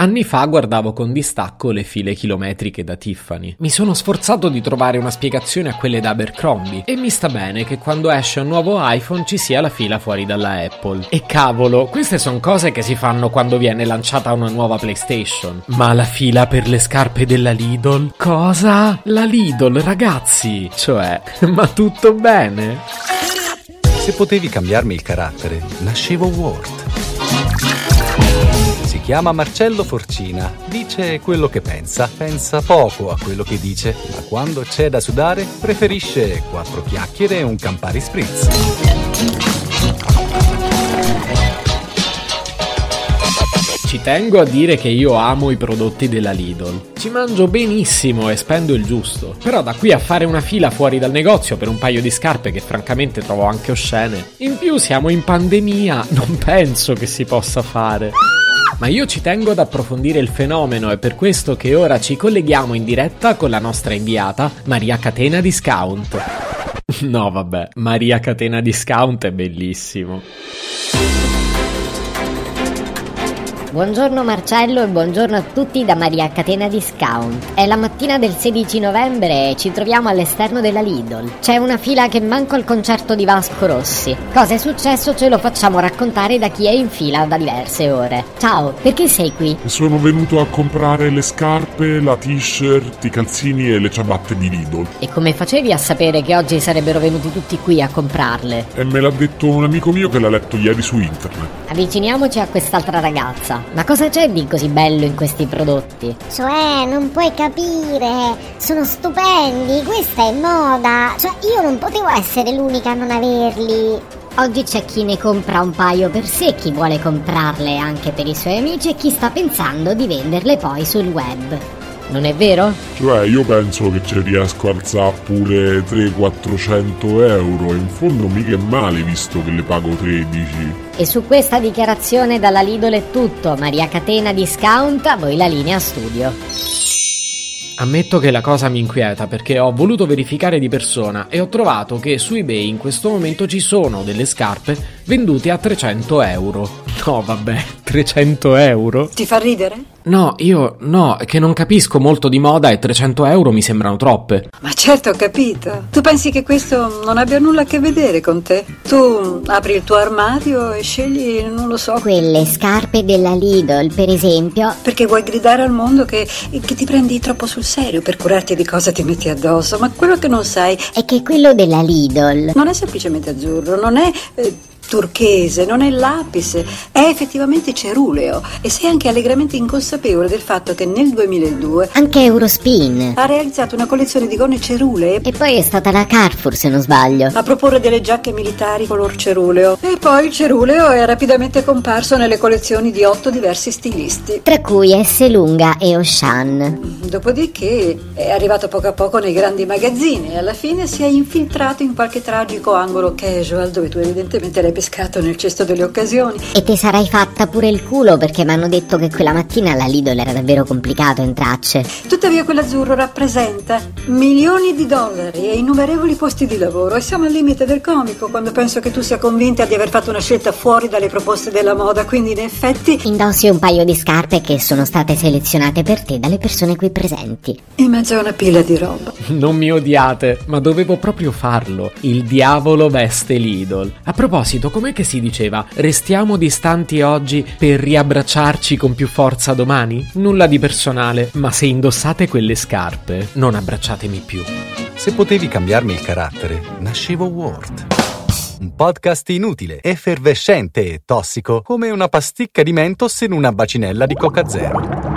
Anni fa guardavo con distacco le file chilometriche da Tiffany. Mi sono sforzato di trovare una spiegazione a quelle da Abercrombie e mi sta bene che quando esce un nuovo iPhone ci sia la fila fuori dalla Apple. E cavolo, queste sono cose che si fanno quando viene lanciata una nuova PlayStation. Ma la fila per le scarpe della Lidl? Cosa? La Lidl, ragazzi! Cioè, ma tutto bene? Se potevi cambiarmi il carattere, nascevo Ward si chiama Marcello Forcina, dice quello che pensa, pensa poco a quello che dice, ma quando c'è da sudare preferisce quattro chiacchiere e un Campari Spritz. Ci tengo a dire che io amo i prodotti della Lidl. Ci mangio benissimo e spendo il giusto. Però da qui a fare una fila fuori dal negozio per un paio di scarpe che francamente trovo anche oscene. In più siamo in pandemia, non penso che si possa fare. Ma io ci tengo ad approfondire il fenomeno, è per questo che ora ci colleghiamo in diretta con la nostra inviata Maria Catena Discount. No, vabbè, Maria Catena Discount è bellissimo. Buongiorno Marcello e buongiorno a tutti da Maria Catena Discount. È la mattina del 16 novembre e ci troviamo all'esterno della Lidl. C'è una fila che manco al concerto di Vasco Rossi. Cosa è successo ce lo facciamo raccontare da chi è in fila da diverse ore. Ciao, perché sei qui? Sono venuto a comprare le scarpe, la t-shirt, i calzini e le ciabatte di Lidl. E come facevi a sapere che oggi sarebbero venuti tutti qui a comprarle? E me l'ha detto un amico mio che l'ha letto ieri su internet. Avviciniamoci a quest'altra ragazza. Ma cosa c'è di così bello in questi prodotti? Cioè, non puoi capire, sono stupendi, questa è moda. Cioè, io non potevo essere l'unica a non averli. Oggi c'è chi ne compra un paio per sé, chi vuole comprarle anche per i suoi amici e chi sta pensando di venderle poi sul web. Non è vero? Cioè, io penso che ci riesco a alzare pure 300-400 euro. In fondo mica è male visto che le pago 13. E su questa dichiarazione dalla Lidl è tutto. Maria Catena Discount, a voi la linea studio. Ammetto che la cosa mi inquieta perché ho voluto verificare di persona e ho trovato che su eBay in questo momento ci sono delle scarpe vendute a 300 euro. No, vabbè, 300 euro? Ti fa ridere? No, io no, che non capisco molto di moda e 300 euro mi sembrano troppe. Ma certo, ho capito. Tu pensi che questo non abbia nulla a che vedere con te? Tu apri il tuo armadio e scegli, non lo so. Quelle scarpe della Lidl, per esempio. Perché vuoi gridare al mondo che, che ti prendi troppo sul serio per curarti di cosa ti metti addosso. Ma quello che non sai è che quello della Lidl non è semplicemente azzurro, non è. Eh, turchese, non è lapis, è effettivamente ceruleo e sei anche allegramente inconsapevole del fatto che nel 2002 anche Eurospin. ha realizzato una collezione di gonne cerulee e poi è stata la Carrefour se non sbaglio. A proporre delle giacche militari color ceruleo. E poi il ceruleo è rapidamente comparso nelle collezioni di otto diversi stilisti. Tra cui S. Lunga e Oshan dopodiché è arrivato poco a poco nei grandi magazzini e alla fine si è infiltrato in qualche tragico angolo casual dove tu evidentemente l'hai pescato nel cesto delle occasioni. E ti sarai fatta pure il culo perché mi hanno detto che quella mattina alla Lidl era davvero complicato in tracce. Tuttavia quell'azzurro rappresenta milioni di dollari e innumerevoli posti di lavoro e siamo al limite del comico quando penso che tu sia convinta di aver fatto una scelta fuori dalle proposte della moda, quindi in effetti... Indossi un paio di scarpe che sono state selezionate per te dalle persone qui presenti. In mezzo a una pila di roba. Non mi odiate, ma dovevo proprio farlo. Il diavolo veste Lidl. A proposito, com'è che si diceva? Restiamo distanti oggi per riabbracciarci con più forza domani? Nulla di personale, ma se indossate quelle scarpe, non abbracciatemi più. Se potevi cambiarmi il carattere, nascevo Ward. Un podcast inutile, effervescente e tossico, come una pasticca di mentos in una bacinella di Coca Zero.